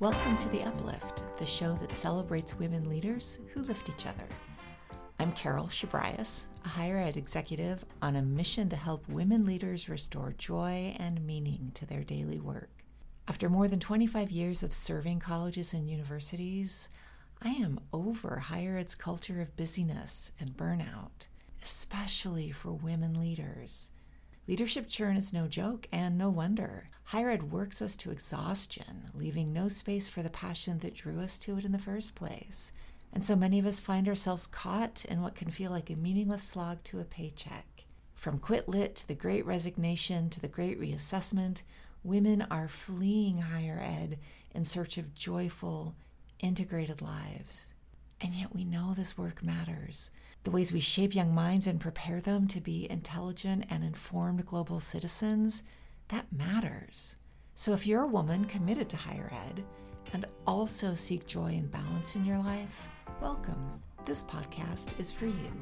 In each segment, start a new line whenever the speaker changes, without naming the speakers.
Welcome to The Uplift, the show that celebrates women leaders who lift each other. I'm Carol Shabrias, a higher ed executive on a mission to help women leaders restore joy and meaning to their daily work. After more than 25 years of serving colleges and universities, I am over higher ed's culture of busyness and burnout, especially for women leaders. Leadership churn is no joke, and no wonder. Higher ed works us to exhaustion, leaving no space for the passion that drew us to it in the first place. And so many of us find ourselves caught in what can feel like a meaningless slog to a paycheck. From quit lit to the great resignation to the great reassessment, women are fleeing higher ed in search of joyful, integrated lives. And yet we know this work matters the ways we shape young minds and prepare them to be intelligent and informed global citizens, that matters. So if you're a woman committed to higher ed and also seek joy and balance in your life, welcome. This podcast is for you.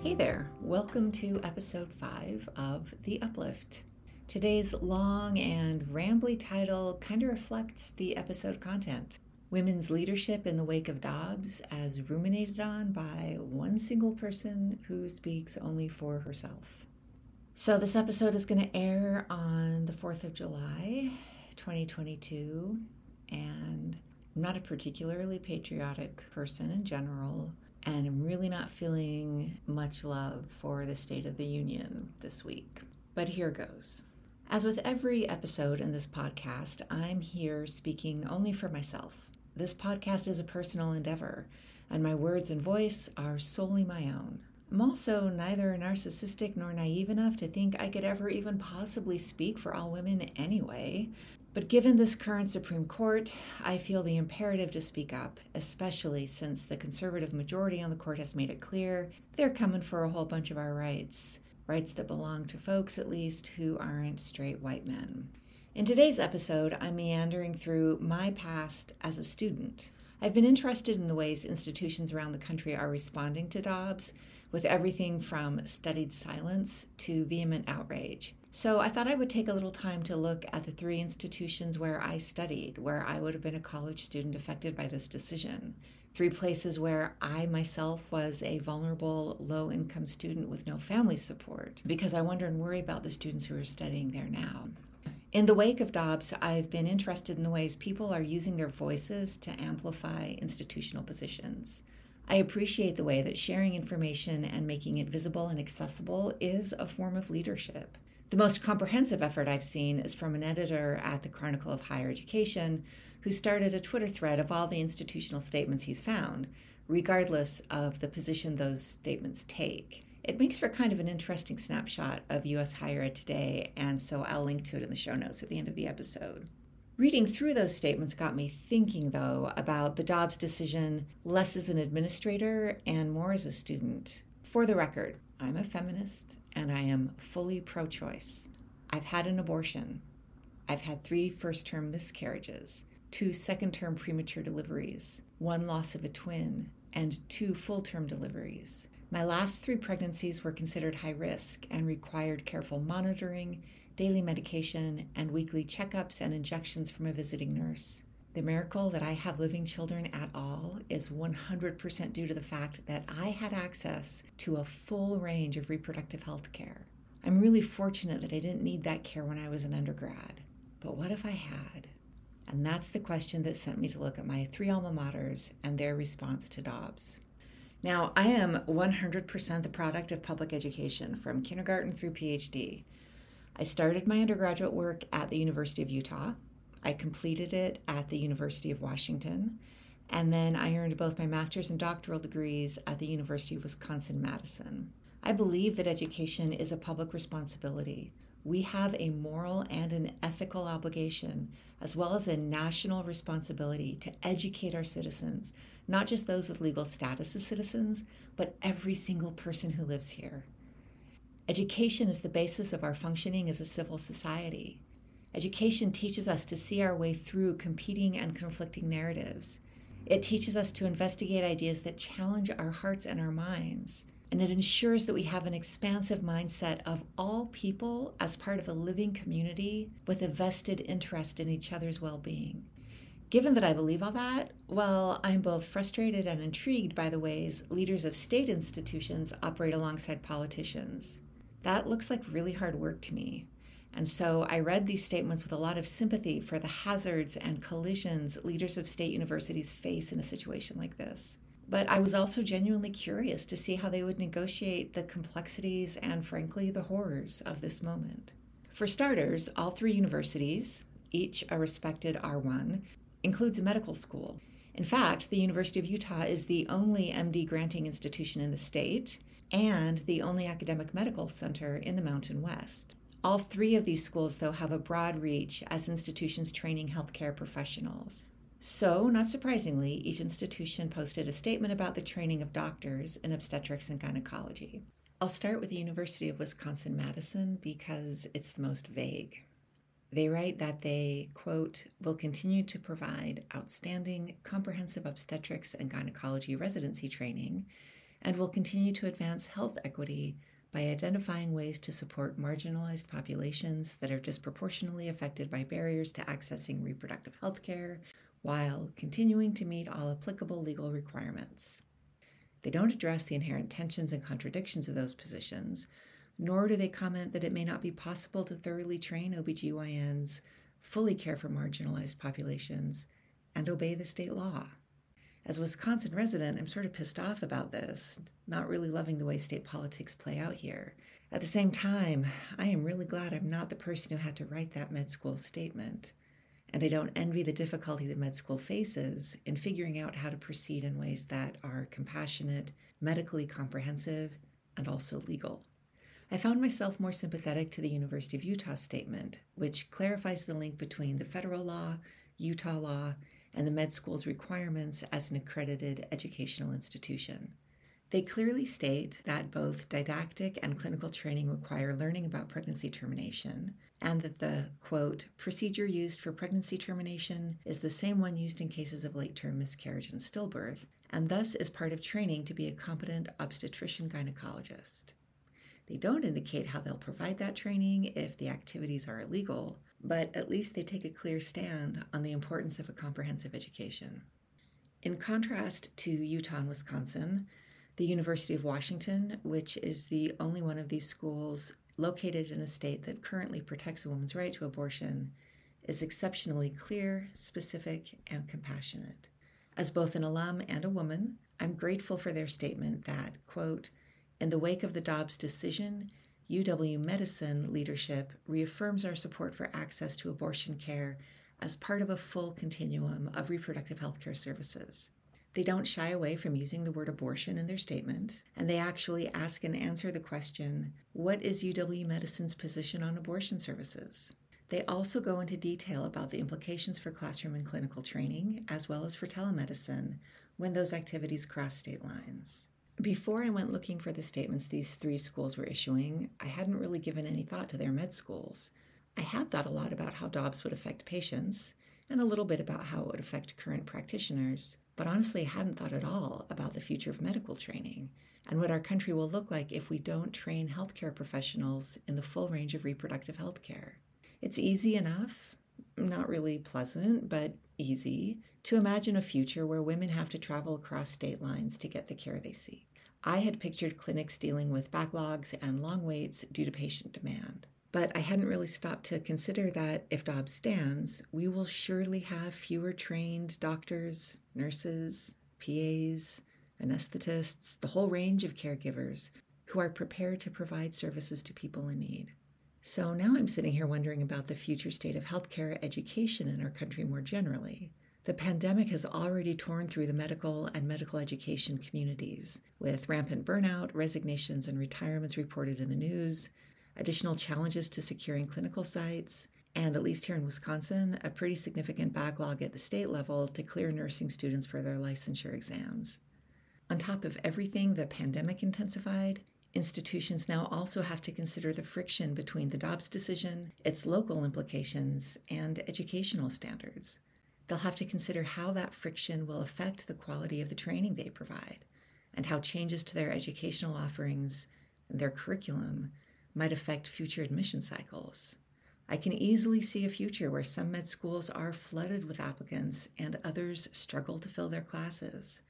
Hey there, welcome to episode five of The Uplift. Today's long and rambly title kind of reflects the episode content. Women's leadership in the wake of Dobbs, as ruminated on by one single person who speaks only for herself. So, this episode is going to air on the 4th of July, 2022, and I'm not a particularly patriotic person in general, and I'm really not feeling much love for the State of the Union this week. But here goes. As with every episode in this podcast, I'm here speaking only for myself. This podcast is a personal endeavor, and my words and voice are solely my own. I'm also neither narcissistic nor naive enough to think I could ever even possibly speak for all women anyway. But given this current Supreme Court, I feel the imperative to speak up, especially since the conservative majority on the court has made it clear they're coming for a whole bunch of our rights rights that belong to folks, at least, who aren't straight white men. In today's episode, I'm meandering through my past as a student. I've been interested in the ways institutions around the country are responding to Dobbs, with everything from studied silence to vehement outrage. So I thought I would take a little time to look at the three institutions where I studied, where I would have been a college student affected by this decision three places where I myself was a vulnerable, low income student with no family support, because I wonder and worry about the students who are studying there now. In the wake of Dobbs, I've been interested in the ways people are using their voices to amplify institutional positions. I appreciate the way that sharing information and making it visible and accessible is a form of leadership. The most comprehensive effort I've seen is from an editor at the Chronicle of Higher Education who started a Twitter thread of all the institutional statements he's found, regardless of the position those statements take. It makes for kind of an interesting snapshot of U.S. higher ed today, and so I'll link to it in the show notes at the end of the episode. Reading through those statements got me thinking, though, about the Dobbs decision less as an administrator and more as a student. For the record, I'm a feminist and I am fully pro choice. I've had an abortion. I've had three first term miscarriages two second term premature deliveries, one loss of a twin, and two full term deliveries. My last three pregnancies were considered high risk and required careful monitoring, daily medication, and weekly checkups and injections from a visiting nurse. The miracle that I have living children at all is 100% due to the fact that I had access to a full range of reproductive health care. I'm really fortunate that I didn't need that care when I was an undergrad. But what if I had? And that's the question that sent me to look at my three alma maters and their response to Dobbs. Now, I am 100% the product of public education from kindergarten through PhD. I started my undergraduate work at the University of Utah. I completed it at the University of Washington. And then I earned both my master's and doctoral degrees at the University of Wisconsin Madison. I believe that education is a public responsibility we have a moral and an ethical obligation, as well as a national responsibility to educate our citizens, not just those with legal status as citizens, but every single person who lives here. Education is the basis of our functioning as a civil society. Education teaches us to see our way through competing and conflicting narratives. It teaches us to investigate ideas that challenge our hearts and our minds. and it ensures that we have an expansive mindset of all people as part of a living community with a vested interest in each other's well being. Given that I believe all that, well, I'm both frustrated and intrigued by the ways leaders of state institutions operate alongside politicians. That looks like really hard work to me. And so I read these statements with a lot of sympathy for the hazards and collisions leaders of state universities face in a situation like this. But I was also genuinely curious to see how they would negotiate the complexities and, frankly, the horrors of this moment. For starters, all three universities, each a respected R1, includes a medical school. In fact, the University of Utah is the only MD granting institution in the state and the only academic medical center in the Mountain West. All three of these schools, though, have a broad reach as institutions training healthcare professionals. So, not surprisingly, each institution posted a statement about the training of doctors in obstetrics and gynecology. I'll start with the University of Wisconsin Madison because it's the most vague. They write that they, quote, will continue to provide outstanding comprehensive obstetrics and gynecology residency training and will continue to advance health equity by identifying ways to support marginalized populations that are disproportionately affected by barriers to accessing reproductive health care while continuing to meet all applicable legal requirements. They don't address the inherent tensions and contradictions of those positions, nor do they comment that it may not be possible to thoroughly train OBGYNs, fully care for marginalized populations, and obey the state law. As a Wisconsin resident, I'm sort of pissed off about this, not really loving the way state politics play out here. At the same time, I am really glad I'm not the person who had to write that med school statement and I don't envy the difficulty that med school faces in figuring out how to proceed in ways that are compassionate, medically comprehensive, and also legal. I found myself more sympathetic to the University of Utah statement, which clarifies the link between the federal law, Utah law, and the med school's requirements as an accredited educational institution. They clearly state that both didactic and clinical training require learning about pregnancy termination, and that the, quote, procedure used for pregnancy termination is the same one used in cases of late term miscarriage and stillbirth, and thus is part of training to be a competent obstetrician gynecologist. They don't indicate how they'll provide that training if the activities are illegal, but at least they take a clear stand on the importance of a comprehensive education. In contrast to Utah and Wisconsin, the University of Washington, which is the only one of these schools located in a state that currently protects a woman's right to abortion, is exceptionally clear, specific, and compassionate. As both an alum and a woman, I'm grateful for their statement that, quote, in the wake of the Dobbs decision, UW Medicine leadership reaffirms our support for access to abortion care as part of a full continuum of reproductive health care services. They don't shy away from using the word abortion in their statement, and they actually ask and answer the question what is UW Medicine's position on abortion services? They also go into detail about the implications for classroom and clinical training, as well as for telemedicine, when those activities cross state lines. Before I went looking for the statements these three schools were issuing, I hadn't really given any thought to their med schools. I had thought a lot about how Dobbs would affect patients, and a little bit about how it would affect current practitioners. But honestly, I hadn't thought at all about the future of medical training and what our country will look like if we don't train healthcare professionals in the full range of reproductive health care. It's easy enough, not really pleasant, but easy, to imagine a future where women have to travel across state lines to get the care they seek. I had pictured clinics dealing with backlogs and long waits due to patient demand. But I hadn't really stopped to consider that if Dobbs stands, we will surely have fewer trained doctors, nurses, PAs, anesthetists, the whole range of caregivers who are prepared to provide services to people in need. So now I'm sitting here wondering about the future state of healthcare education in our country more generally. The pandemic has already torn through the medical and medical education communities, with rampant burnout, resignations, and retirements reported in the news, additional challenges to securing clinical sites, and at least here in Wisconsin, a pretty significant backlog at the state level to clear nursing students for their licensure exams. On top of everything the pandemic intensified, institutions now also have to consider the friction between the Dobbs decision, its local implications, and educational standards. They'll have to consider how that friction will affect the quality of the training they provide. and how changes to their educational offerings and their curriculum might affect future admission cycles. I can easily see a future where some med schools are flooded with applicants and others struggle to fill their classes.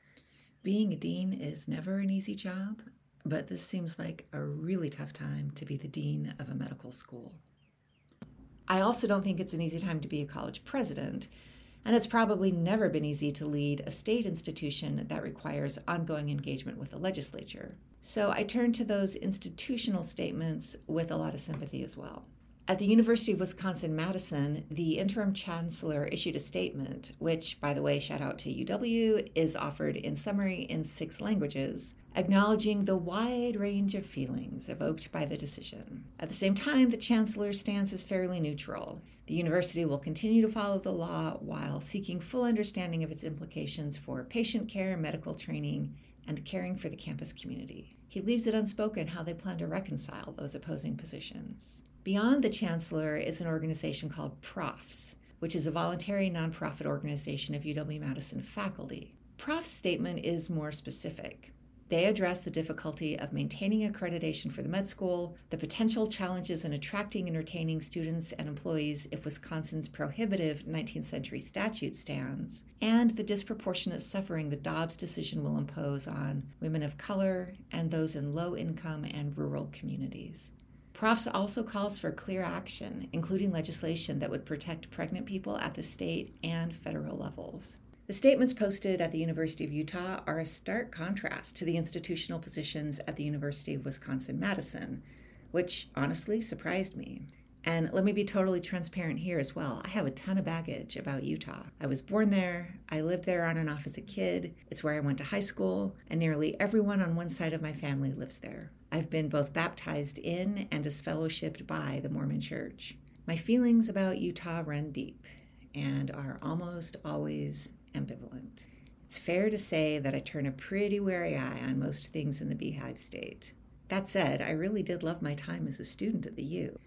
Being a dean is never an easy job, but this seems like a really tough time to be the dean of a medical school. I also don't think it's an easy time to be a college president, and it's probably never been easy to lead a state institution that requires ongoing engagement with the legislature. So I turn to those institutional statements with a lot of sympathy as well. At the University of Wisconsin Madison, the interim chancellor issued a statement, which, by the way, shout out to UW, is offered in summary in six languages, acknowledging the wide range of feelings evoked by the decision. At the same time, the chancellor's stance is fairly neutral. The university will continue to follow the law while seeking full understanding of its implications for patient care, medical training, and caring for the campus community. He leaves it unspoken how they plan to reconcile those opposing positions. Beyond the Chancellor is an organization called PROFs, which is a voluntary nonprofit organization of UW Madison faculty. PROF's statement is more specific. They address the difficulty of maintaining accreditation for the med school, the potential challenges in attracting and retaining students and employees if Wisconsin's prohibitive 19th century statute stands, and the disproportionate suffering the Dobbs decision will impose on women of color and those in low income and rural communities. PROFs also calls for clear action, including legislation that would protect pregnant people at the state and federal levels. The statements posted at the University of Utah are a stark contrast to the institutional positions at the University of Wisconsin Madison, which honestly surprised me. And let me be totally transparent here as well. I have a ton of baggage about Utah. I was born there, I lived there on and off as a kid, it's where I went to high school, and nearly everyone on one side of my family lives there. I've been both baptized in and as fellowshipped by the Mormon Church. My feelings about Utah run deep and are almost always ambivalent. It's fair to say that I turn a pretty wary eye on most things in the Beehive State. That said, I really did love my time as a student at the U.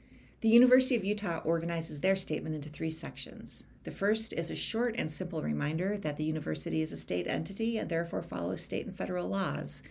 The University of Utah organizes their statement into three sections. The first is a short and simple reminder that the university is a state entity and therefore follows state and federal laws,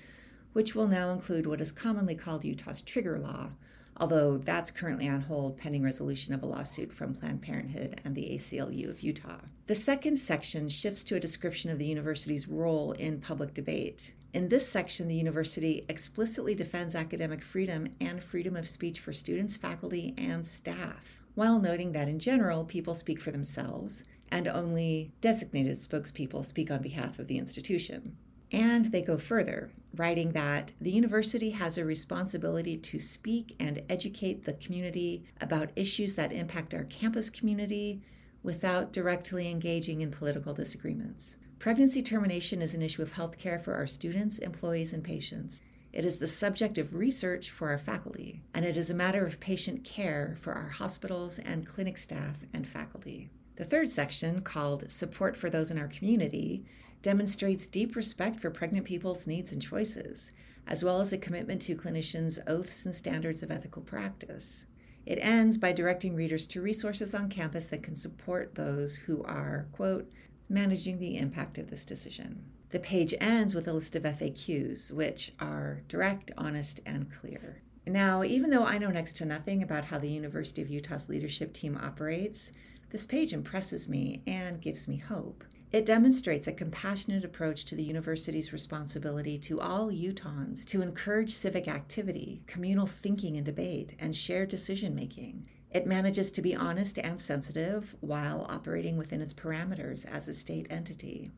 which will now include what is commonly called Utah's trigger law, although that's currently on hold pending resolution of a lawsuit from Planned Parenthood and the ACLU of Utah. The second section shifts to a description of the university's role in public debate. In this section, the university explicitly defends academic freedom and freedom of speech for students, faculty, and staff, while noting that in general, people speak for themselves and only designated spokespeople speak on behalf of the institution. And they go further, writing that the university has a responsibility to speak and educate the community about issues that impact our campus community without directly engaging in political disagreements. Pregnancy termination is an issue of health care for our students, employees, and patients. It is the subject of research for our faculty, and it is a matter of patient care for our hospitals and clinic staff and faculty. The third section, called Support for Those in Our Community, demonstrates deep respect for pregnant people's needs and choices, as well as a commitment to clinicians' oaths and standards of ethical practice. It ends by directing readers to resources on campus that can support those who are, quote, managing the impact of this decision. The page ends with a list of FAQs, which are direct, honest, and clear. Now, even though I know next to nothing about how the University of Utah's leadership team operates, this page impresses me and gives me hope. It demonstrates a compassionate approach to the university's responsibility to all Utahns to encourage civic activity, communal thinking and debate, and shared decision making. It manages to be honest and sensitive while operating within its parameters as a state entity.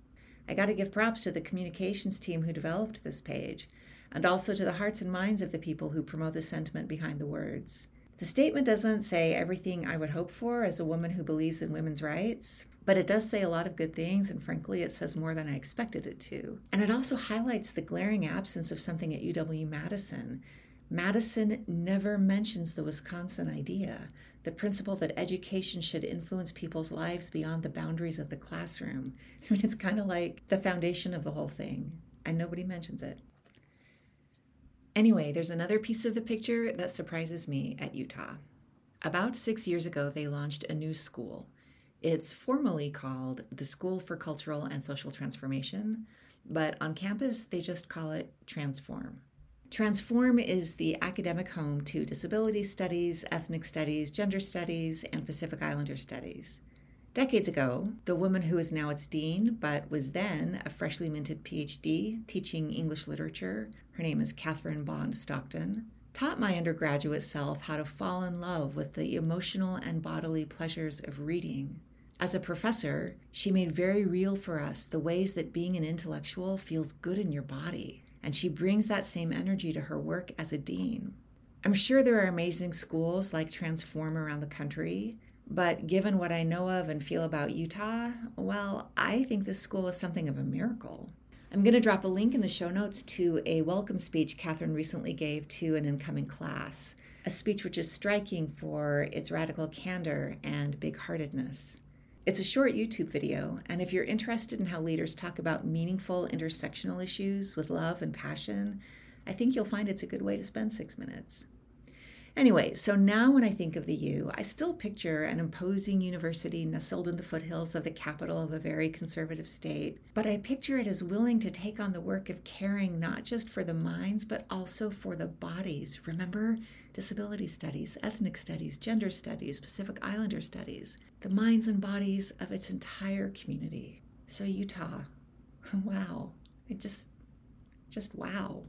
I got to give props to the communications team who developed this page, and also to the hearts and minds of the people who promote the sentiment behind the words. The statement doesn't say everything I would hope for as a woman who believes in women's rights, but it does say a lot of good things, and frankly, it says more than I expected it to. And it also highlights the glaring absence of something at UW Madison Madison never mentions the Wisconsin idea, the principle that education should influence people's lives beyond the boundaries of the classroom. I mean, it's kind of like the foundation of the whole thing, and nobody mentions it. Anyway, there's another piece of the picture that surprises me at Utah. About six years ago, they launched a new school. It's formally called the School for Cultural and Social Transformation, but on campus they just call it Transform. Transform is the academic home to disability studies, ethnic studies, gender studies, and Pacific Islander studies. Decades ago, the woman who is now its dean, but was then a freshly minted PhD teaching English literature, her name is Kathryn Bond Stockton, taught my undergraduate self how to fall in love with the emotional and bodily pleasures of reading. As a professor, she made very real for us the ways that being an intellectual feels good in your body and she brings that same energy to her work as a dean. I'm sure there are amazing schools like Transform around the country, but given what I know of and feel about Utah, well, I think this school is something of a miracle. I'm going to drop a link in the show notes to a welcome speech Kathryn recently gave to an incoming class, a speech which is striking for its radical candor and big heartedness. It's a short YouTube video, and if you're interested in how leaders talk about meaningful intersectional issues with love and passion, I think you'll find it's a good way to spend six minutes. Anyway, so now when I think of the U, I still picture an imposing university nestled in the foothills of the capital of a very conservative state, but I picture it as willing to take on the work of caring not just for the minds, but also for the bodies. Remember? Disability studies, ethnic studies, gender studies, Pacific Islander studies the minds and bodies of its entire community. So, Utah, wow, it just, just wow.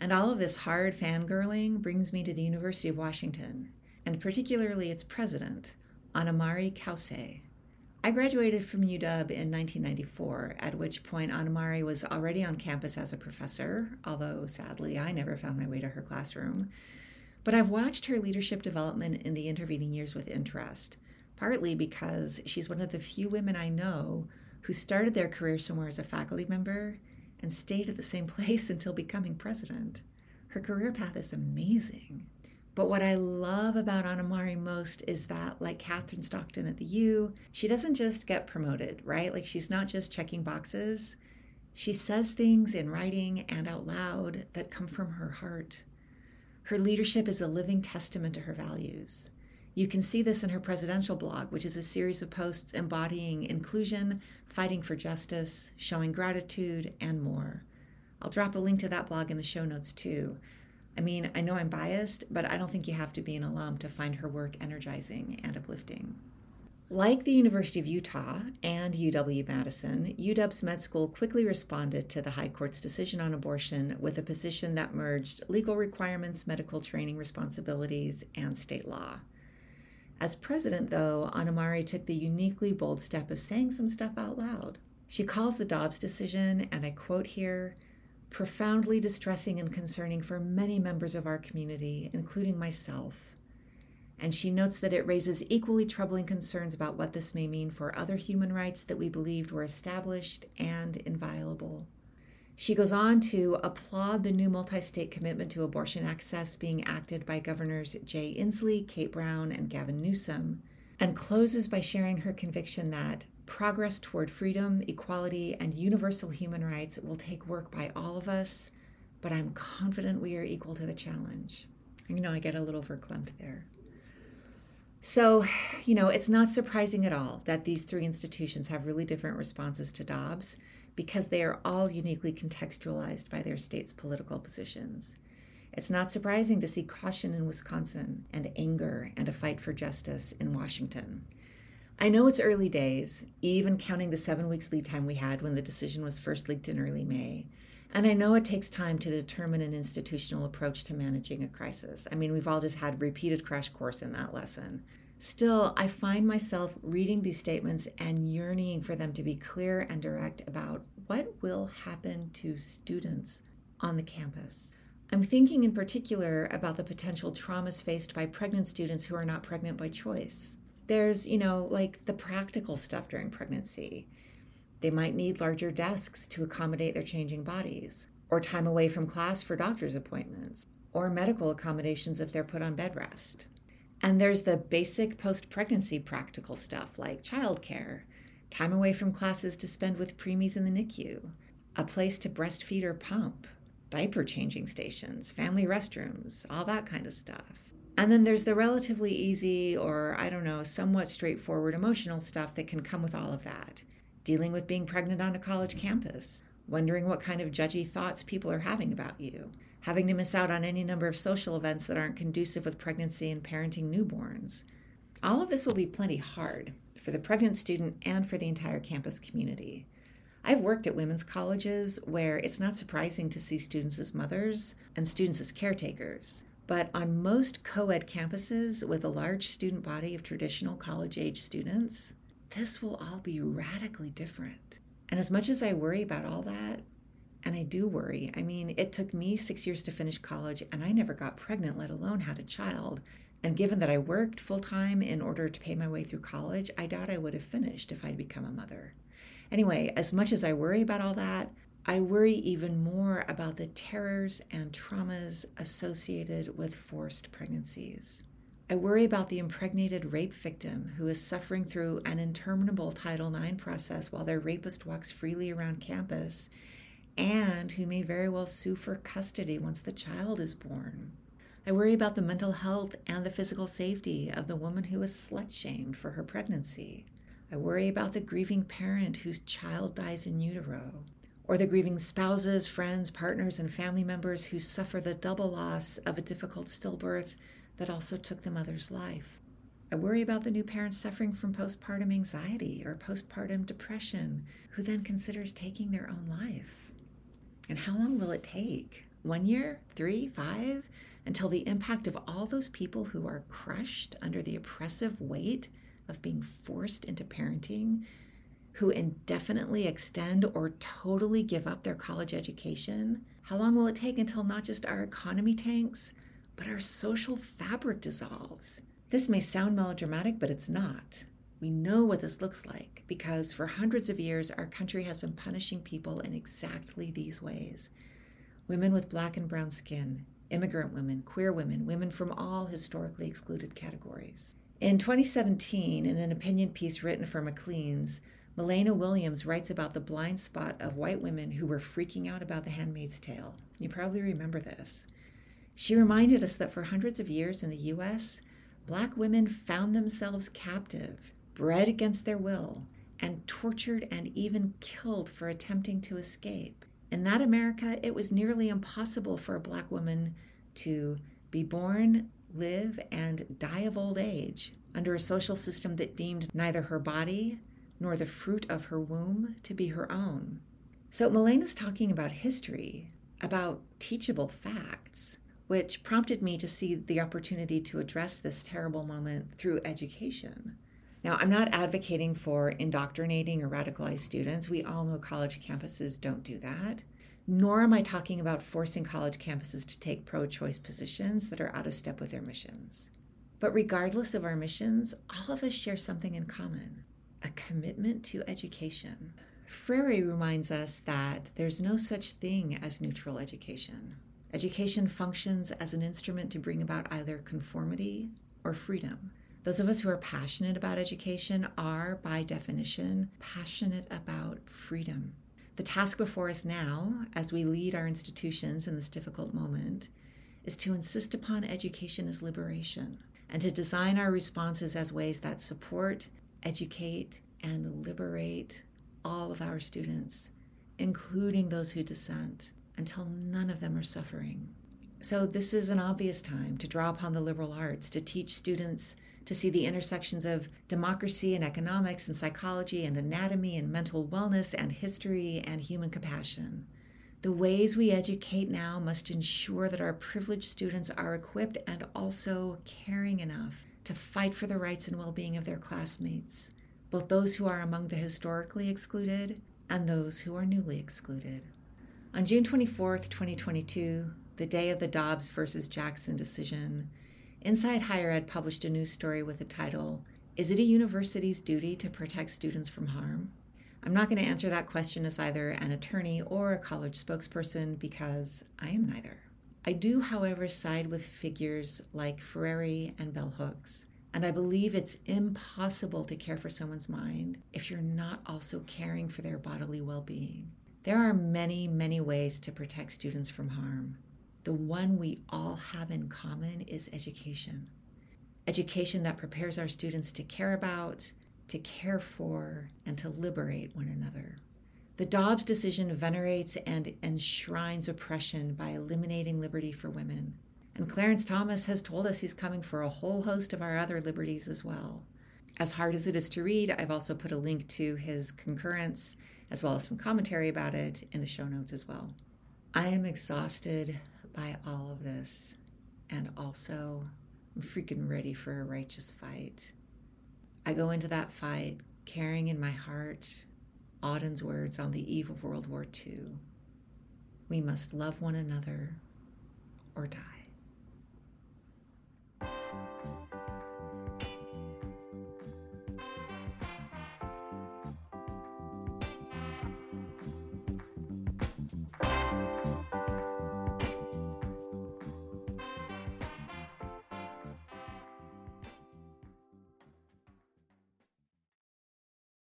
And all of this hard fangirling brings me to the University of Washington, and particularly its president, Ana Mari Cauce. I graduated from UW in 1994, at which point Annamarie was already on campus as a professor, although sadly I never found my way to her classroom. But I've watched her leadership development in the intervening years with interest partly because she's one of the few women I know who started their career somewhere as a faculty member and stayed at the same place until becoming president. Her career path is amazing. But what I love about Ana Mari most is that, like Kathryn Stockton at the U, she doesn't just get promoted, right? Like she's not just checking boxes. She says things in writing and out loud that come from her heart. Her leadership is a living testament to her values. You can see this in her presidential blog, which is a series of posts embodying inclusion, fighting for justice, showing gratitude, and more. I'll drop a link to that blog in the show notes too. I mean, I know I'm biased, but I don't think you have to be an alum to find her work energizing and uplifting. Like the University of Utah and UW Madison, UW's med school quickly responded to the High Court's decision on abortion with a position that merged legal requirements, medical training responsibilities, and state law. As president, though, Ana Mari took the uniquely bold step of saying some stuff out loud. She calls the Dobbs decision, and I quote here, profoundly distressing and concerning for many members of our community, including myself. And she notes that it raises equally troubling concerns about what this may mean for other human rights that we believed were established and inviolable. She goes on to applaud the new multi state commitment to abortion access being acted by Governors Jay Inslee, Kate Brown, and Gavin Newsom, and closes by sharing her conviction that progress toward freedom, equality, and universal human rights will take work by all of us, but I'm confident we are equal to the challenge. You know, I get a little verklempt there. So, you know, it's not surprising at all that these three institutions have really different responses to Dobbs because they are all uniquely contextualized by their state's political positions. It's not surprising to see caution in Wisconsin and anger and a fight for justice in Washington. I know it's early days, even counting the seven weeks lead time we had when the decision was first leaked in early May. And I know it takes time to determine an institutional approach to managing a crisis. I mean, we've all just had repeated crash course in that lesson. Still, I find myself reading these statements and yearning for them to be clear and direct about what will happen to students on the campus. I'm thinking in particular about the potential traumas faced by pregnant students who are not pregnant by choice. There's, you know, like the practical stuff during pregnancy. They might need larger desks to accommodate their changing bodies, or time away from class for doctor's appointments, or medical accommodations if they're put on bed rest. And there's the basic post pregnancy practical stuff like childcare, time away from classes to spend with preemies in the NICU, a place to breastfeed or pump, diaper changing stations, family restrooms, all that kind of stuff. And then there's the relatively easy or, I don't know, somewhat straightforward emotional stuff that can come with all of that. Dealing with being pregnant on a college campus, wondering what kind of judgy thoughts people are having about you, having to miss out on any number of social events that aren't conducive with pregnancy and parenting newborns. All of this will be plenty hard for the pregnant student and for the entire campus community. I've worked at women's colleges where it's not surprising to see students as mothers and students as caretakers. But on most co ed campuses with a large student body of traditional college age students, this will all be radically different. And as much as I worry about all that, and I do worry, I mean, it took me six years to finish college and I never got pregnant, let alone had a child. And given that I worked full time in order to pay my way through college, I doubt I would have finished if I'd become a mother. Anyway, as much as I worry about all that, I worry even more about the terrors and traumas associated with forced pregnancies. I worry about the impregnated rape victim who is suffering through an interminable Title IX process while their rapist walks freely around campus and who may very well sue for custody once the child is born. I worry about the mental health and the physical safety of the woman who was slut shamed for her pregnancy. I worry about the grieving parent whose child dies in utero, or the grieving spouses, friends, partners, and family members who suffer the double loss of a difficult stillbirth that also took the mother's life. I worry about the new parent suffering from postpartum anxiety or postpartum depression, who then considers taking their own life. And how long will it take? One year? Three? Five? until the impact of all those people who are crushed under the oppressive weight of being forced into parenting, who indefinitely extend or totally give up their college education? How long will it take until not just our economy tanks, but our social fabric dissolves? This may sound melodramatic, but it's not. We know what this looks like because for hundreds of years, our country has been punishing people in exactly these ways women with black and brown skin, immigrant women, queer women, women from all historically excluded categories. In 2017, in an opinion piece written for Maclean's, Milena Williams writes about the blind spot of white women who were freaking out about The Handmaid's Tale. You probably remember this. She reminded us that for hundreds of years in the U.S., black women found themselves captive, bred against their will, and tortured and even killed for attempting to escape. In that America, it was nearly impossible for a black woman to be born, live, and die of old age under a social system that deemed neither her body nor the fruit of her womb to be her own. So, Milena's talking about history, about teachable facts, which prompted me to see the opportunity to address this terrible moment through education. Now, I'm not advocating for indoctrinating or radicalized students. We all know college campuses don't do that. Nor am I talking about forcing college campuses to take pro choice positions that are out of step with their missions. But regardless of our missions, all of us share something in common a commitment to education. Freire reminds us that there's no such thing as neutral education. Education functions as an instrument to bring about either conformity or freedom. Those of us who are passionate about education are, by definition, passionate about freedom. The task before us now, as we lead our institutions in this difficult moment, is to insist upon education as liberation and to design our responses as ways that support, educate, and liberate all of our students, including those who dissent, until none of them are suffering. So, this is an obvious time to draw upon the liberal arts to teach students to see the intersections of democracy and economics and psychology and anatomy and mental wellness and history and human compassion. The ways we educate now must ensure that our privileged students are equipped and also caring enough to fight for the rights and well being of their classmates, both those who are among the historically excluded and those who are newly excluded. On June 24, 2022, the day of the Dobbs versus Jackson decision, Inside Higher Ed published a news story with the title, Is it a university's duty to protect students from harm? I'm not going to answer that question as either an attorney or a college spokesperson because I am neither. I do, however, side with figures like Freire and Bell Hooks, and I believe it's impossible to care for someone's mind if you're not also caring for their bodily well being. There are many, many ways to protect students from harm the one we all have in common is education. Education that prepares our students to care about, to care for, and to liberate one another. The Dobbs decision venerates and enshrines oppression by eliminating liberty for women. And Clarence Thomas has told us he's coming for a whole host of our other liberties as well. As hard as it is to read, I've also put a link to his concurrence as well as some commentary about it in the show notes as well. I am exhausted by all of this, and also I'm freaking ready for a righteous fight. I go into that fight carrying in my heart Auden's words on the eve of World War II We must love one another or die.